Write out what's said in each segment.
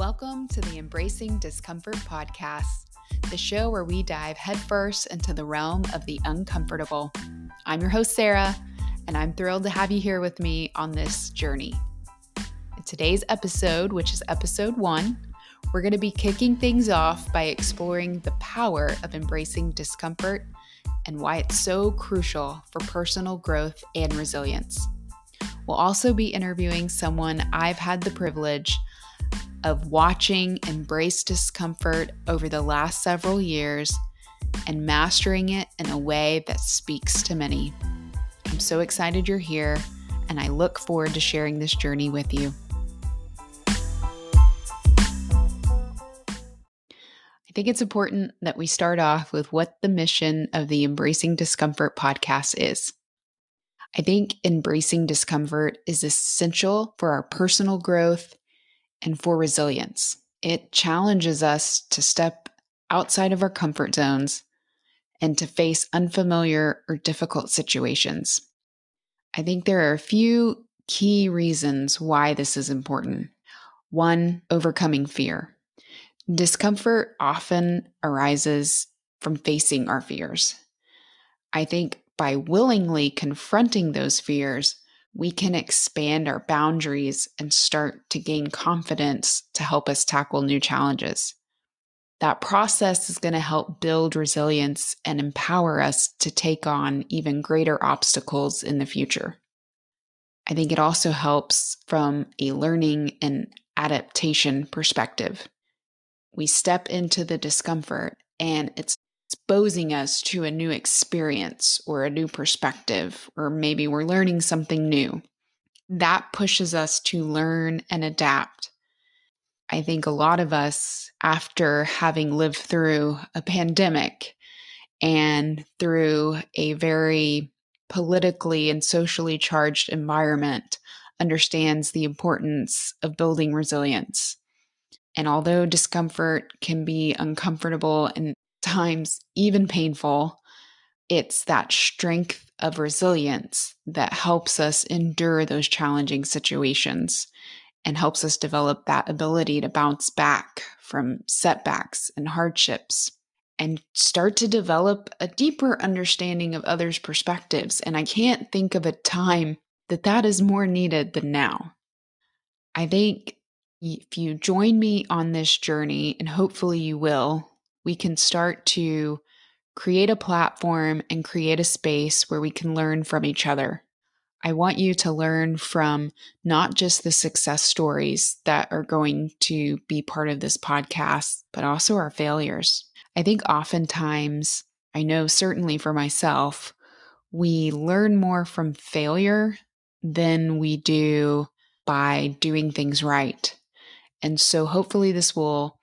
Welcome to the Embracing Discomfort podcast, the show where we dive headfirst into the realm of the uncomfortable. I'm your host, Sarah, and I'm thrilled to have you here with me on this journey. In today's episode, which is episode one, we're going to be kicking things off by exploring the power of embracing discomfort and why it's so crucial for personal growth and resilience. We'll also be interviewing someone I've had the privilege of watching embrace discomfort over the last several years and mastering it in a way that speaks to many. I'm so excited you're here, and I look forward to sharing this journey with you. I think it's important that we start off with what the mission of the Embracing Discomfort podcast is. I think embracing discomfort is essential for our personal growth and for resilience. It challenges us to step outside of our comfort zones and to face unfamiliar or difficult situations. I think there are a few key reasons why this is important. One, overcoming fear. Discomfort often arises from facing our fears. I think by willingly confronting those fears, we can expand our boundaries and start to gain confidence to help us tackle new challenges. That process is going to help build resilience and empower us to take on even greater obstacles in the future. I think it also helps from a learning and adaptation perspective. We step into the discomfort and it's exposing us to a new experience or a new perspective, or maybe we're learning something new. That pushes us to learn and adapt. I think a lot of us, after having lived through a pandemic and through a very politically and socially charged environment, understands the importance of building resilience. And although discomfort can be uncomfortable and times even painful, it's that strength of resilience that helps us endure those challenging situations and helps us develop that ability to bounce back from setbacks and hardships and start to develop a deeper understanding of others' perspectives. And I can't think of a time that that is more needed than now. I think if you join me on this journey, and hopefully you will, we can start to create a platform and create a space where we can learn from each other. I want you to learn from not just the success stories that are going to be part of this podcast, but also our failures. I think oftentimes, I know certainly for myself, we learn more from failure than we do by doing things right. And so hopefully this will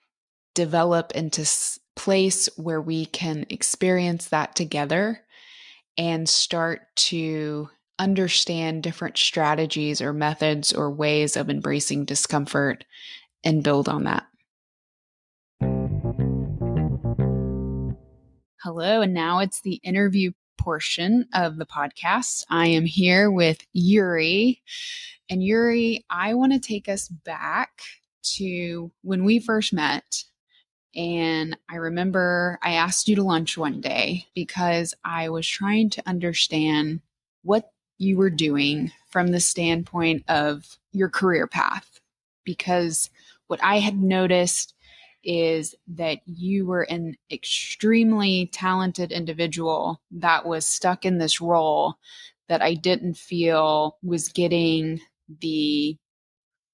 develop into place where we can experience that together and start to understand different strategies or methods or ways of embracing discomfort and build on that. Hello, and now it's the interview portion of the podcast. I am here with Yuri. And Yuri, I want to take us back to when we first met and I remember I asked you to lunch one day because I was trying to understand what you were doing from the standpoint of your career path. Because what I had noticed is that you were an extremely talented individual that was stuck in this role that I didn't feel was getting the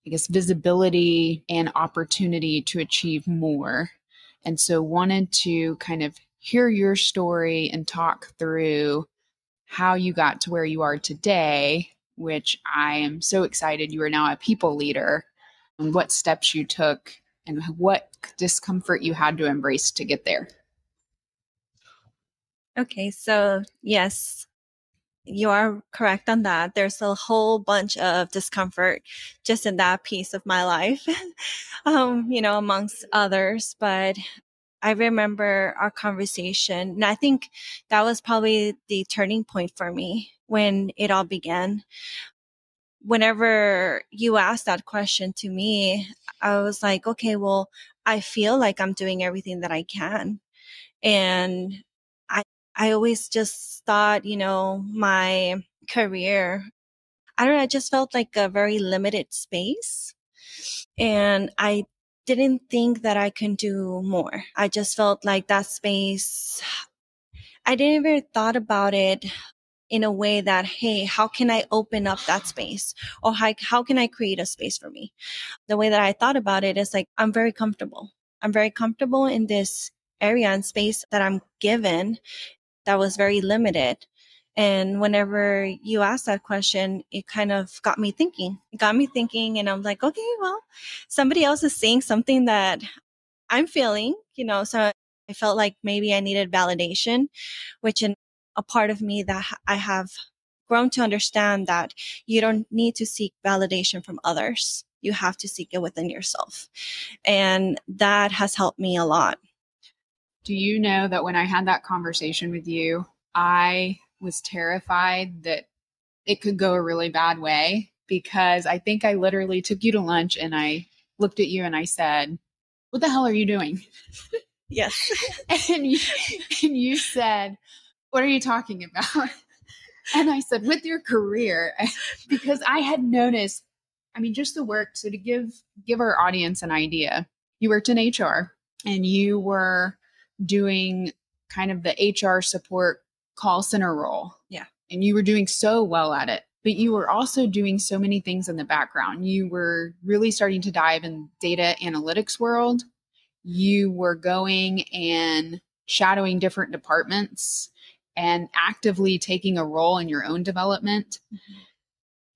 I guess visibility and opportunity to achieve more and so wanted to kind of hear your story and talk through how you got to where you are today, which I am so excited you are now a people leader, and what steps you took and what discomfort you had to embrace to get there. Okay, so yes, you are correct on that. There's a whole bunch of discomfort just in that piece of my life, um, you know, amongst others. But I remember our conversation, and I think that was probably the turning point for me when it all began. whenever you asked that question to me, I was like, okay, well, I feel like I'm doing everything that I can. And I, always just thought, you know, my career, I don't know, I just felt like a very limited space. And I didn't think that I can do more. I just felt like that space, I didn't ever thought about it in a way that, hey, how can I open up that space? Or how, how can I create a space for me? The way that I thought about it is like, I'm very comfortable. I'm very comfortable in this area and space that I'm given that was very limited. And whenever you asked that question, it kind of got me thinking. It got me thinking, and I'm like, okay, well, somebody else is saying something that I'm feeling, you know, so I felt like maybe I needed validation, which in a part of me that I have grown to understand that you don't need to seek validation from others. You have to seek it within yourself. And that has helped me a lot. Do you know that when I had that conversation with you, I was terrified that it could go a really bad way because I think I literally took you to lunch and I looked at you and I said, What the hell are you doing? Yes. and, you, and you said, What are you talking about? And I said, With your career, because I had noticed, I mean, just the work. So to give give our audience an idea, you worked in HR and you were doing kind of the HR support call center role. Yeah. And you were doing so well at it. But you were also doing so many things in the background. You were really starting to dive in data analytics world. You were going and shadowing different departments and actively taking a role in your own development. Mm-hmm.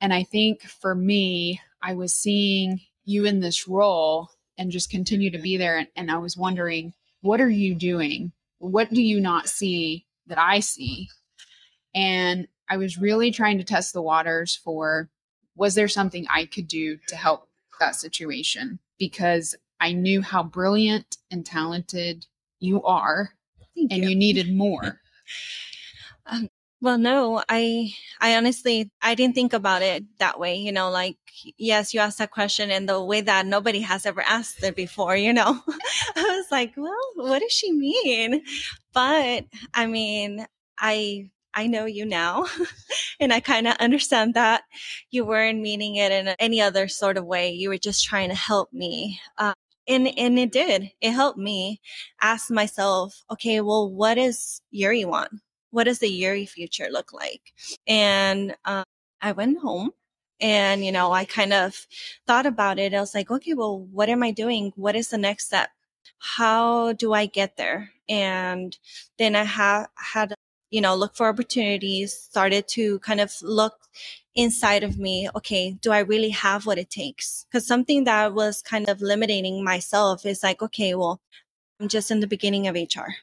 And I think for me, I was seeing you in this role and just continue to be there. And, and I was wondering, what are you doing? What do you not see that I see. And I was really trying to test the waters for was there something I could do to help that situation? Because I knew how brilliant and talented you are Thank and you. you needed more. um, well, no, I, I honestly, I didn't think about it that way. You know, like, yes, you asked that question in the way that nobody has ever asked it before, you know, I was like, well, what does she mean? But I mean, I, I know you now and I kind of understand that you weren't meaning it in any other sort of way. You were just trying to help me. Uh, and and it did it helped me ask myself okay well what does yuri want what does the Yuri future look like? And um, I went home and, you know, I kind of thought about it. I was like, okay, well, what am I doing? What is the next step? How do I get there? And then I ha- had, you know, look for opportunities, started to kind of look inside of me. Okay, do I really have what it takes? Because something that was kind of limiting myself is like, okay, well, I'm just in the beginning of HR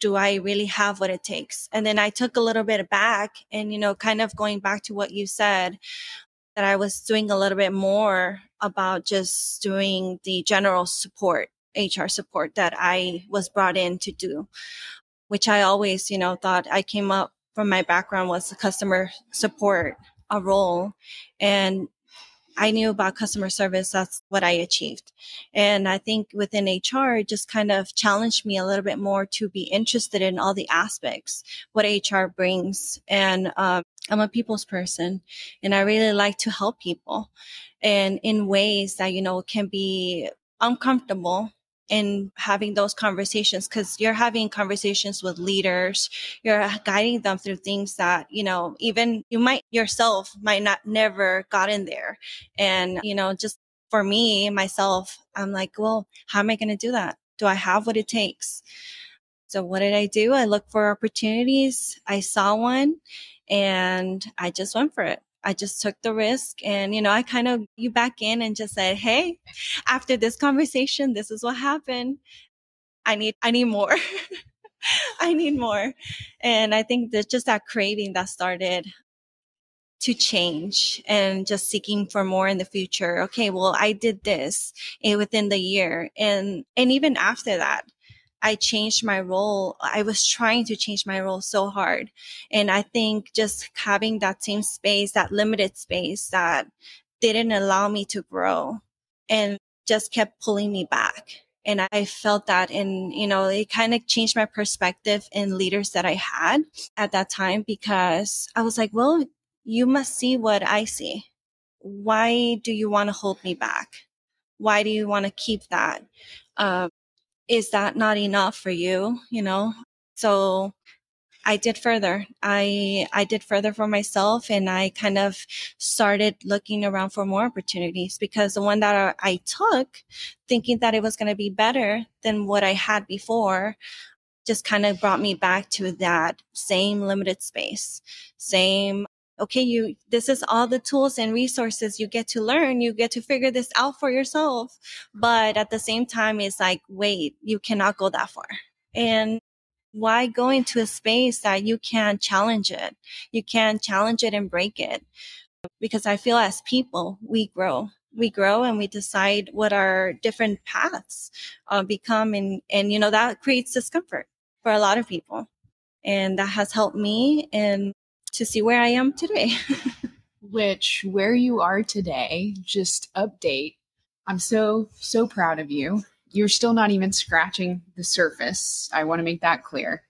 do I really have what it takes? And then I took a little bit back and, you know, kind of going back to what you said, that I was doing a little bit more about just doing the general support, HR support that I was brought in to do, which I always, you know, thought I came up from my background was the customer support a role. And I knew about customer service. That's what I achieved. And I think within HR, it just kind of challenged me a little bit more to be interested in all the aspects, what HR brings. And um, I'm a people's person and I really like to help people and in ways that, you know, can be uncomfortable in having those conversations because you're having conversations with leaders you're guiding them through things that you know even you might yourself might not never got in there. And you know just for me myself i'm like well how am i going to do that? Do i have what it takes? So what did i do? I looked for opportunities. I saw one and i just went for it I just took the risk and, you know, I kind of you back in and just said, Hey, after this conversation, this is what happened. I need, I need more. I need more. And I think there's just that craving that started to change and just seeking for more in the future. Okay, well, I did this eh, within the year. And, and even after that, I changed my role. I was trying to change my role so hard. And I think just having that same space, that limited space that didn't allow me to grow and just kept pulling me back. And I felt that and, you know, it kind of changed my perspective in leaders that I had at that time because I was like, well, you must see what I see. Why do you want to hold me back? Why do you want to keep that? Uh, is that not enough for you? You know? So I did further. I I did further for myself, and I kind of started looking around for more opportunities because the one that I took, thinking that it was going to be better than what I had before, just kind of brought me back to that same limited space, same okay you this is all the tools and resources you get to learn you get to figure this out for yourself but at the same time it's like wait you cannot go that far and why go into a space that you can't challenge it? You can't challenge it and break it. Because I feel as people, we grow. We grow and we decide what our different paths uh, become. And, and, you know, that creates discomfort for a lot of people. And that has helped me and to see where I am today. Which, where you are today, just update. I'm so, so proud of you you're still not even scratching the surface. I want to make that clear.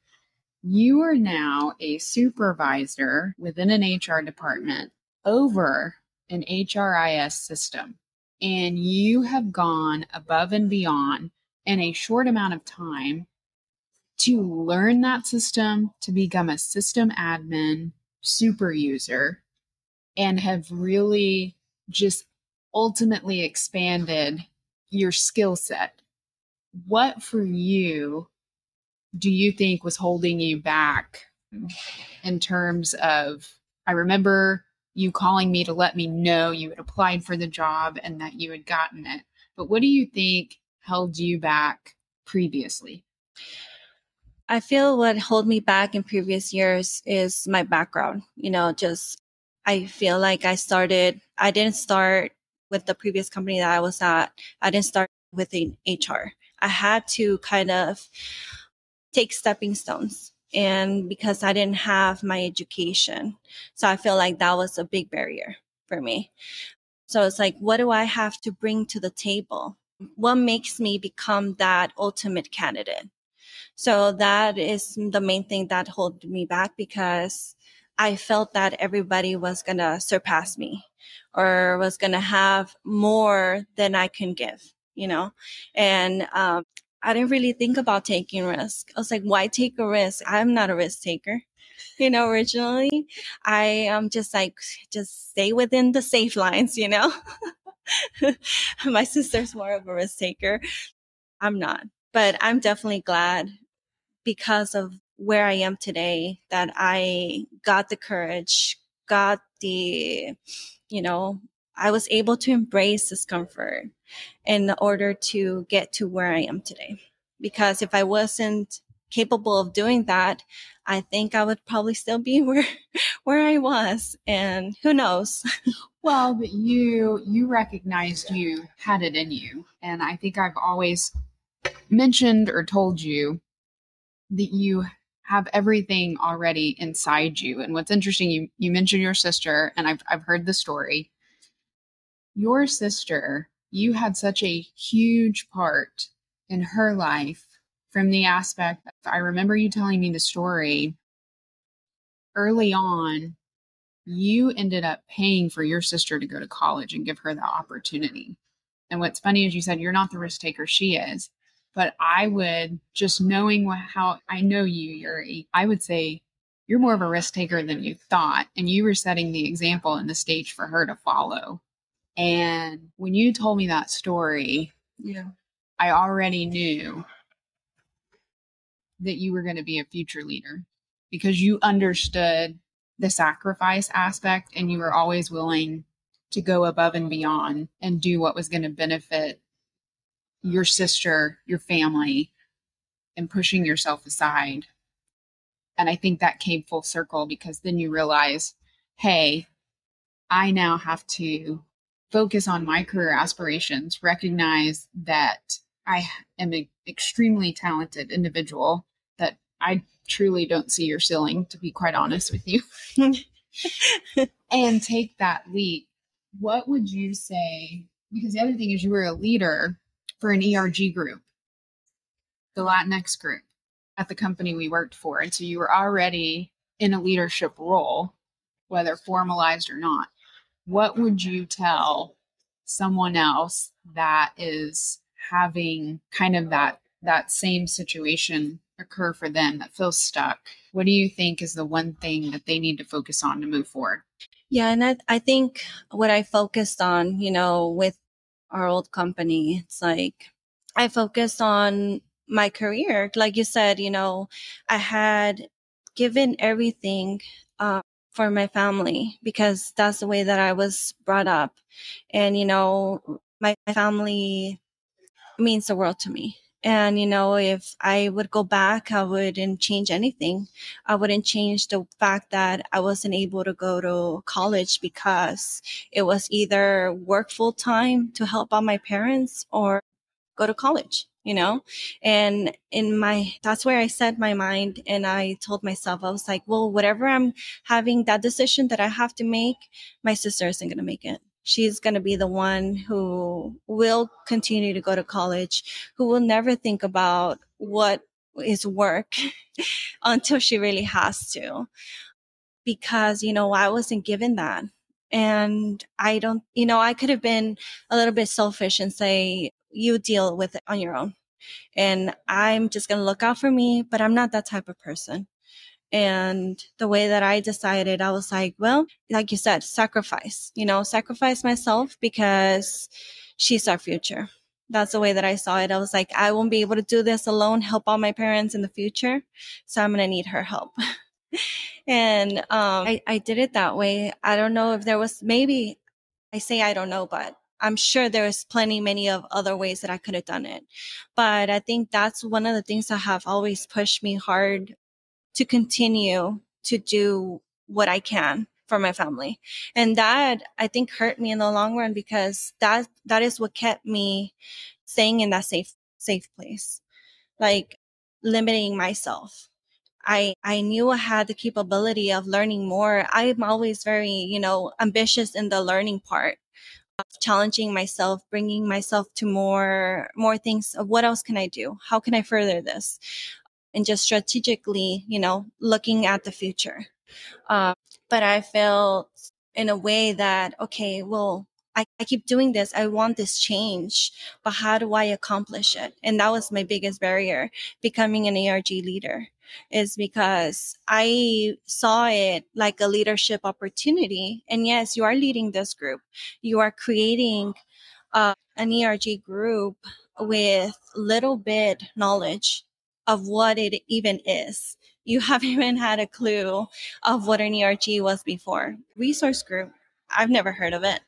You are now a supervisor within an HR department over an HRIS system, and you have gone above and beyond in a short amount of time to learn that system, to become a system admin, super user, and have really just ultimately expanded your skill set what for you do you think was holding you back in terms of I remember you calling me to let me know you had applied for the job and that you had gotten it. But what do you think held you back previously? I feel what held me back in previous years is my background. You know, just I feel like I started, I didn't start with the previous company that I was at. I didn't start with an HR. I had to kind of take stepping stones. And because I didn't have my education. So I feel like that was a big barrier for me. So it's like, what do I have to bring to the table? What makes me become that ultimate candidate? So that is the main thing that held me back because I felt that everybody was going to surpass me or was going to have more than I can give you know, and um, I didn't really think about taking risk. I was like, why take a risk? I'm not a risk taker. You know, originally I am just like, just stay within the safe lines, you know. My sister's more of a risk taker. I'm not, but I'm definitely glad because of where I am today that I got the courage, got the, you know, I was able to embrace discomfort in order to get to where I am today. Because if I wasn't capable of doing that, I think I would probably still be where where I was and who knows. well, but you you recognized you had it in you. And I think I've always mentioned or told you that you have everything already inside you. And what's interesting, you you mentioned your sister, and I've I've heard the story your sister, you had such a huge part in her life from the aspect I remember you telling me the story early on. You ended up paying for your sister to go to college and give her the opportunity. And what's funny is you said you're not the risk taker she is, but I would just knowing how I know you, Yuri, I would say you're more of a risk taker than you thought. And you were setting the example and the stage for her to follow. And when you told me that story, yeah, I already knew that you were going to be a future leader because you understood the sacrifice aspect and you were always willing to go above and beyond and do what was going to benefit your sister, your family, and pushing yourself aside. And I think that came full circle because then you realize, hey, I now have to focus on my career aspirations, recognize that I am an extremely talented individual that I truly don't see your ceiling, to be quite honest with you, and take that leap, what would you say? Because the other thing is, you were a leader for an ERG group, the Latinx group at the company we worked for. And so you were already in a leadership role, whether formalized or not. What would you tell someone else that is having kind of that that same situation occur for them that feels stuck what do you think is the one thing that they need to focus on to move forward yeah and i, I think what i focused on you know with our old company. It's like i focused on my career. Like you said you know i had given everything uh, for my family because that's the way that i was brought up. And you know my family means the world to me. And, you know, if I would go back, I wouldn't change anything. I wouldn't change the fact that I wasn't able to go to college because it was either work full time to help out my parents or go to college, you know? And in my, that's where I set my mind and I told myself, I was like, well, whatever I'm having that decision that I have to make, my sister isn't going to make it she's going to be the one who will continue to go to college, who will never think about what is work until she really has to. Because, you know, I wasn't given that. And I don't, you know, I could have been a little bit selfish and say, you deal with it on your own. And I'm just going to look out for me, but I'm not that type of person. And the way that I decided, I was like, well, like you said, sacrifice, you know, sacrifice myself because she's our future. That's the way that I saw it. I was like, I won't be able to do this alone, help all my parents in the future. So I'm going to need her help. and um, I, I did it that way. I don't know if there was maybe, I say I don't know, but I'm sure there's plenty, many of other ways that I could have done it. But I think that's one of the things that have always pushed me hard to continue to do what I can for my family. And that I think hurt me in the long run because that that is what kept me staying in that safe safe place. Like limiting myself. I I knew I had the capability of learning more. I'm always very, you know, ambitious in the learning part challenging myself, bringing myself to more more things of what else can I do? How can I further this? And just strategically, you know, looking at the future. Um, but I felt in a way that, okay, well, I, I keep doing this. I want this change, but how do I accomplish it? And that was my biggest barrier becoming an ERG leader is because I saw it like a leadership opportunity. And yes, you are leading this group. You are creating uh, an ERG group with little bit knowledge of what it even is. You haven't even had a clue of what an ERG was before. Resource group, I've never heard of it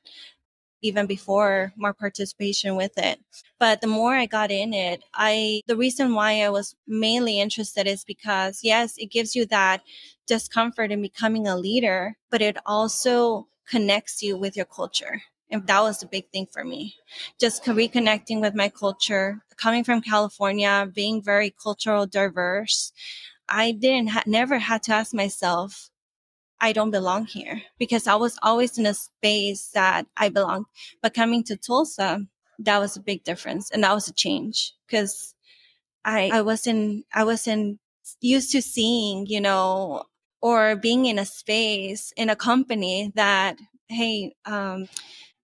even before more participation with it. But the more I got in it, I, the reason why I was mainly interested is because yes, it gives you that discomfort in becoming a leader, but it also connects you with your culture. And that was the big thing for me. Just reconnecting with my culture, coming from California, being very cultural diverse. I didn't ha- never had to ask myself, I don't belong here because I was always in a space that I belonged. But coming to Tulsa, that was a big difference. And that was a change because I, I wasn't, I wasn't used to seeing, you know, or being in a space in a company that, hey, um,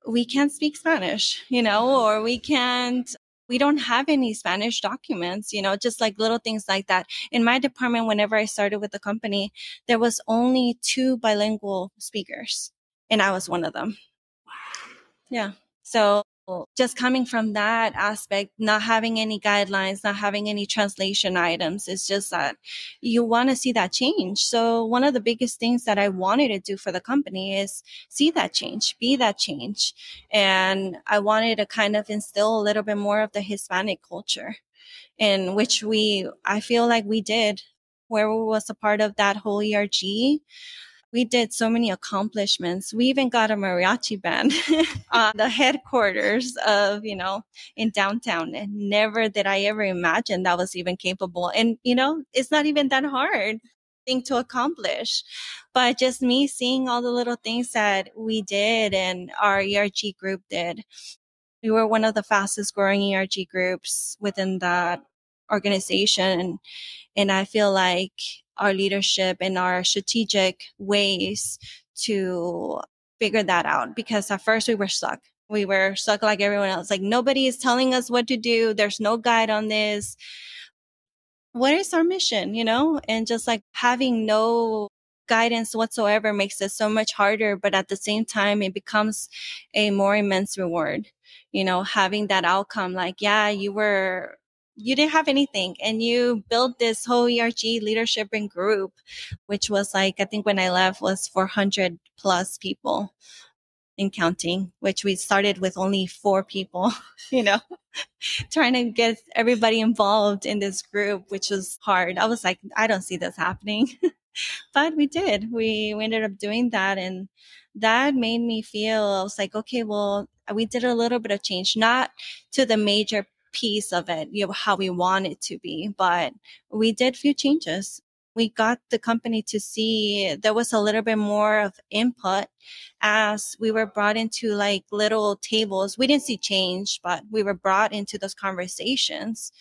we can't speak Spanish, you know, or we can't we don't have any Spanish documents, you know, just like little things like that. In my department, whenever I started with the company, there was only two bilingual speakers, and I was one of them. Wow. Yeah. So just coming from that aspect, not having any guidelines, not having any translation items, it's just that you want to see that change. So one of the biggest things that I wanted to do for the company is see that change, be that change. And I wanted to kind of instill a little bit more of the Hispanic culture in which we, I feel like we did where we was a part of that whole ERG we did so many accomplishments. We even got a mariachi band on uh, the headquarters of, you know, in downtown. And never did I ever imagine that was even capable. And, you know, it's not even that hard thing to accomplish. But just me seeing all the little things that we did and our ERG group did. We were one of the fastest growing ERG groups within that organization. And I feel like our leadership and our strategic ways to figure that out because at first we were stuck. We were stuck like everyone else. Like nobody is telling us what to do. There's no guide on this. What is our mission, you know? And just like having no guidance whatsoever makes it so much harder. But at the same time, it becomes a more immense reward, you know, having that outcome. Like, yeah, you were you didn't have anything and you built this whole ERG leadership and group, which was like, I think when I left was 400 plus people in counting, which we started with only four people, you know, trying to get everybody involved in this group, which was hard. I was like, I don't see this happening. but we did. We, we ended up doing that. And that made me feel, I was like, okay, well, we did a little bit of change, not to the major piece of it, you know, how we want it to be. But we did few changes. We got the company to see there was a little bit more of input as we were brought into like little tables. We didn't see change, but we were brought into those conversations.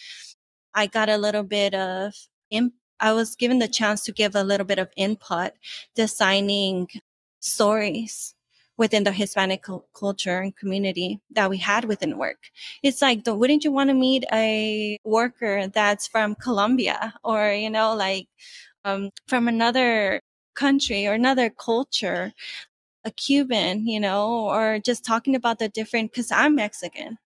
I got a little bit of input. I was given the chance to give a little bit of input designing stories within the Hispanic culture and community that we had within work. It's like, wouldn't you want to meet a worker that's from Colombia or, you know, like, um, from another country or another culture, a Cuban, you know, or just talking about the different, cause I'm Mexican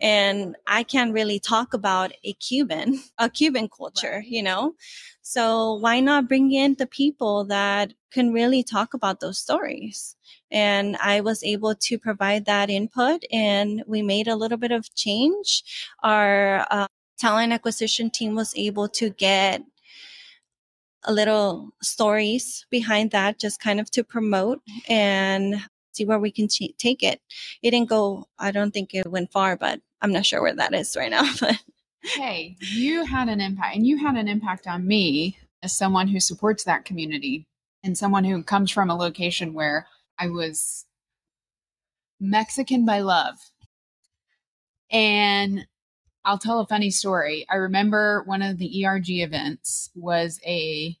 and I can't really talk about a Cuban, a Cuban culture, you know? So why not bring in the people that can really talk about those stories? And I was able to provide that input and we made a little bit of change. Our uh, talent acquisition team was able to get a little stories behind that just kind of to promote and see where we can ch- take it. It didn't go, I don't think it went far, but I'm not sure where that is right now. But hey, you had an impact and you had an impact on me as someone who supports that community and someone who comes from a location where I was Mexican by love. And I'll tell a funny story. I remember one of the ERG events was a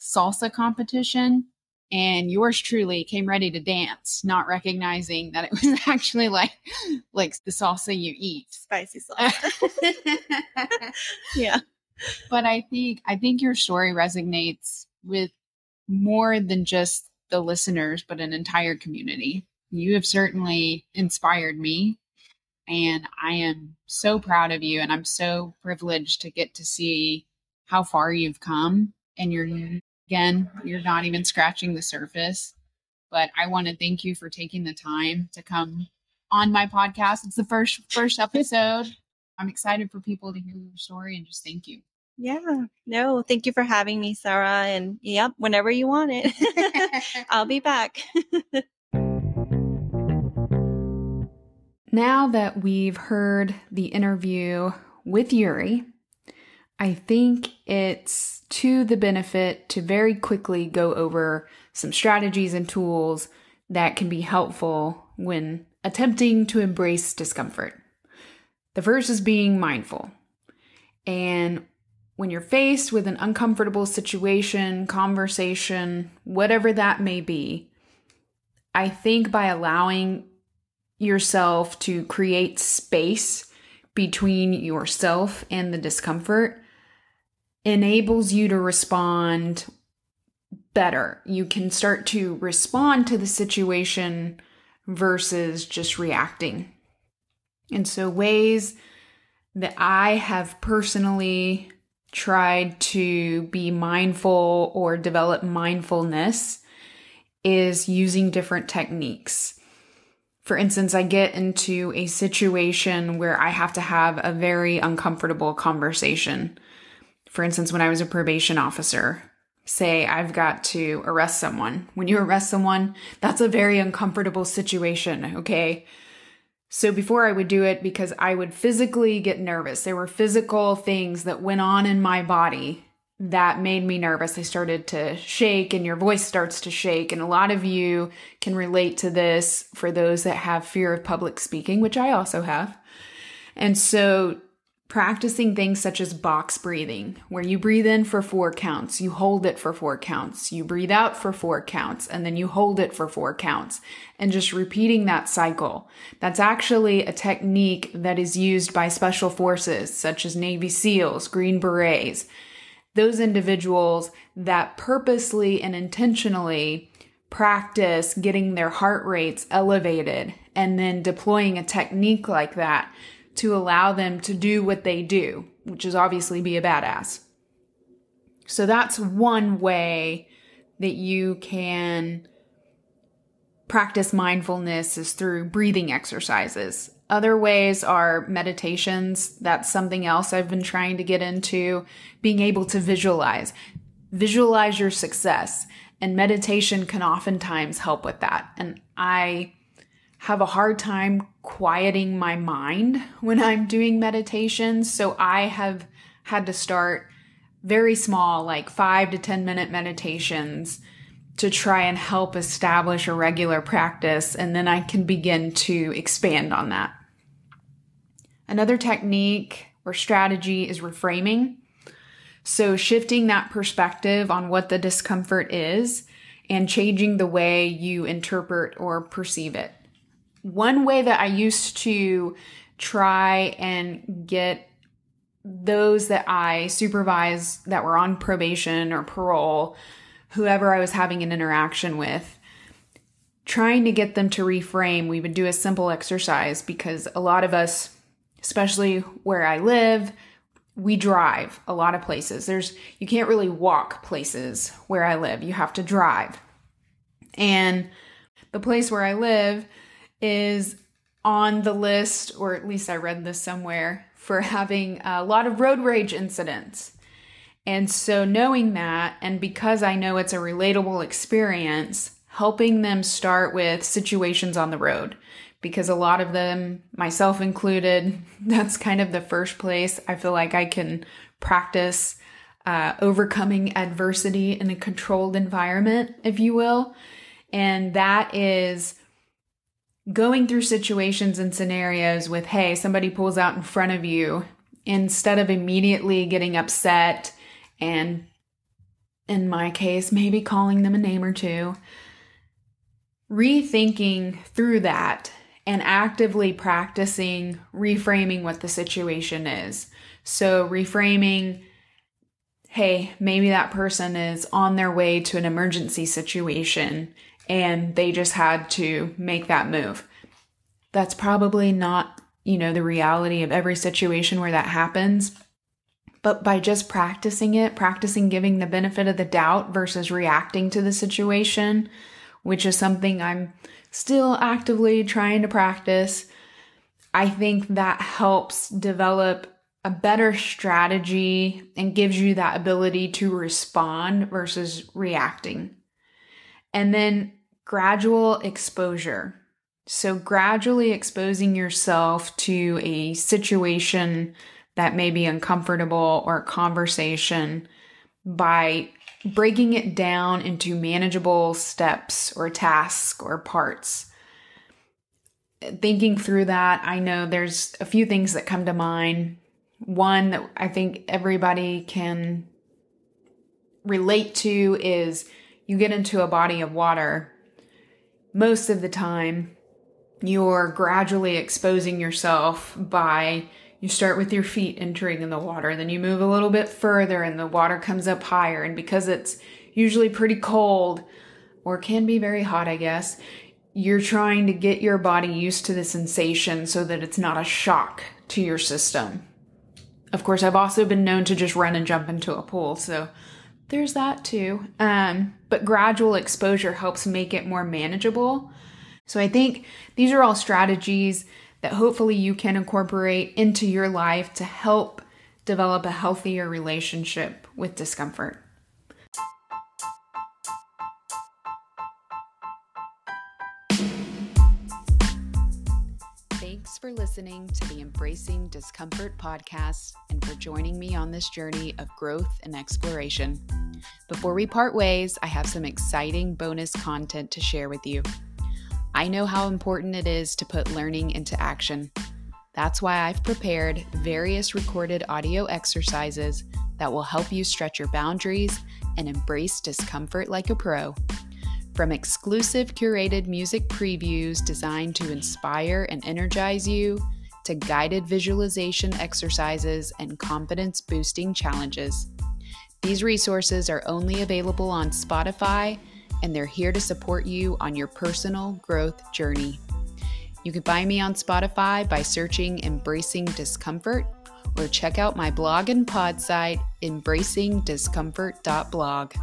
salsa competition and yours truly came ready to dance, not recognizing that it was actually like like the salsa you eat. Spicy salsa. yeah. But I think I think your story resonates with more than just the listeners, but an entire community. You have certainly inspired me and I am so proud of you and I'm so privileged to get to see how far you've come and you're Again, you're not even scratching the surface. But I want to thank you for taking the time to come on my podcast. It's the first first episode. I'm excited for people to hear your story and just thank you. Yeah. No, thank you for having me, Sarah. And yep, whenever you want it, I'll be back. now that we've heard the interview with Yuri, I think it's to the benefit to very quickly go over some strategies and tools that can be helpful when attempting to embrace discomfort. The first is being mindful. And when you're faced with an uncomfortable situation, conversation, whatever that may be, I think by allowing yourself to create space between yourself and the discomfort, enables you to respond better. You can start to respond to the situation versus just reacting. And so, ways that I have personally tried to be mindful or develop mindfulness is using different techniques. For instance, I get into a situation where I have to have a very uncomfortable conversation for instance, when I was a probation officer, say I've got to arrest someone. When you arrest someone, that's a very uncomfortable situation, okay? So before I would do it because I would physically get nervous. There were physical things that went on in my body that made me nervous. I started to shake and your voice starts to shake. And a lot of you can relate to this for those that have fear of public speaking, which I also have. And so practicing things such as box breathing, where you breathe in for four counts, you hold it for four counts, you breathe out for four counts, and then you hold it for four counts, and just repeating that cycle. That's actually a technique that is used by special forces such as Navy SEALs, Green Berets, those individuals that purposely and intentionally practice getting their heart rates elevated and then deploying a technique like that to allow them to do what they do, which is obviously be a badass. So that's one way that you can practice mindfulness is through breathing exercises. Other ways are meditations. That's something else I've been trying to get into. Being able to visualize. Visualize your success. And meditation can oftentimes help with that. And I have a hard time quieting my mind when I'm doing meditations. So I have had to start very small, like five to 10 minute meditations to try and help establish a regular practice. And then I can begin to expand on that. Another technique or strategy is reframing. So shifting that perspective on what the discomfort is and changing the way you interpret or perceive it one way that I used to try and get those that I supervised that were on probation or parole, whoever I was having an interaction with, trying to get them to reframe, we would do a simple exercise because a lot of us, especially where I live, we drive a lot of places. There's you can't really walk places where I live. You have to drive. And the place where I live, is on the list, or at least I read this somewhere, for having a lot of road rage incidents. And so, knowing that, and because I know it's a relatable experience, helping them start with situations on the road, because a lot of them, myself included, that's kind of the first place I feel like I can practice uh, overcoming adversity in a controlled environment, if you will. And that is going through situations and scenarios with, hey, somebody pulls out in front of you, instead of immediately getting upset and, in my case, maybe calling them a name or two, rethinking through that and actively practicing reframing what the situation is. So, reframing, hey, maybe that person is on their way to an emergency situation and they just had to make that move. That's probably not, you know, the reality of every situation where that happens. But by just practicing it, practicing giving the benefit of the doubt versus reacting to the situation, which is something I'm still actively trying to practice, I think that helps develop a better strategy and gives you that ability to respond versus reacting. And then gradual exposure. So, gradually exposing yourself to a situation that may be uncomfortable or a conversation by breaking it down into manageable steps or tasks or parts. Thinking through that, I know there's a few things that come to mind. One that I think everybody can relate to is you get into a body of water, most of the time you're gradually exposing yourself by you start with your feet entering in the water, then you move a little bit further and the water comes up higher. And because it's usually pretty cold or can be very hot, I guess, you're trying to get your body used to the sensation so that it's not a shock to your system. Of course, I've also been known to just run and jump into a pool, so there's that too. Um, but gradual exposure helps make it more manageable. So I think these are all strategies that hopefully you can incorporate into your life to help develop a healthier relationship with discomfort. For listening to the Embracing Discomfort podcast and for joining me on this journey of growth and exploration. Before we part ways, I have some exciting bonus content to share with you. I know how important it is to put learning into action. That's why I've prepared various recorded audio exercises that will help you stretch your boundaries and embrace discomfort like a pro. From exclusive curated music previews designed to inspire and energize you, to guided visualization exercises and confidence boosting challenges. These resources are only available on Spotify and they're here to support you on your personal growth journey. You can find me on Spotify by searching Embracing Discomfort or check out my blog and pod site, embracingdiscomfort.blog.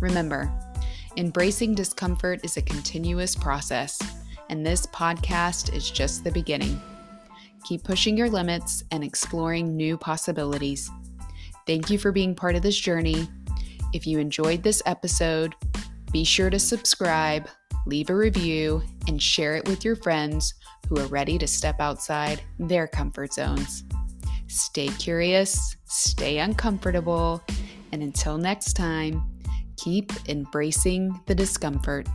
Remember, embracing discomfort is a continuous process, and this podcast is just the beginning. Keep pushing your limits and exploring new possibilities. Thank you for being part of this journey. If you enjoyed this episode, be sure to subscribe, leave a review, and share it with your friends who are ready to step outside their comfort zones. Stay curious, stay uncomfortable, and until next time, keep embracing the discomfort.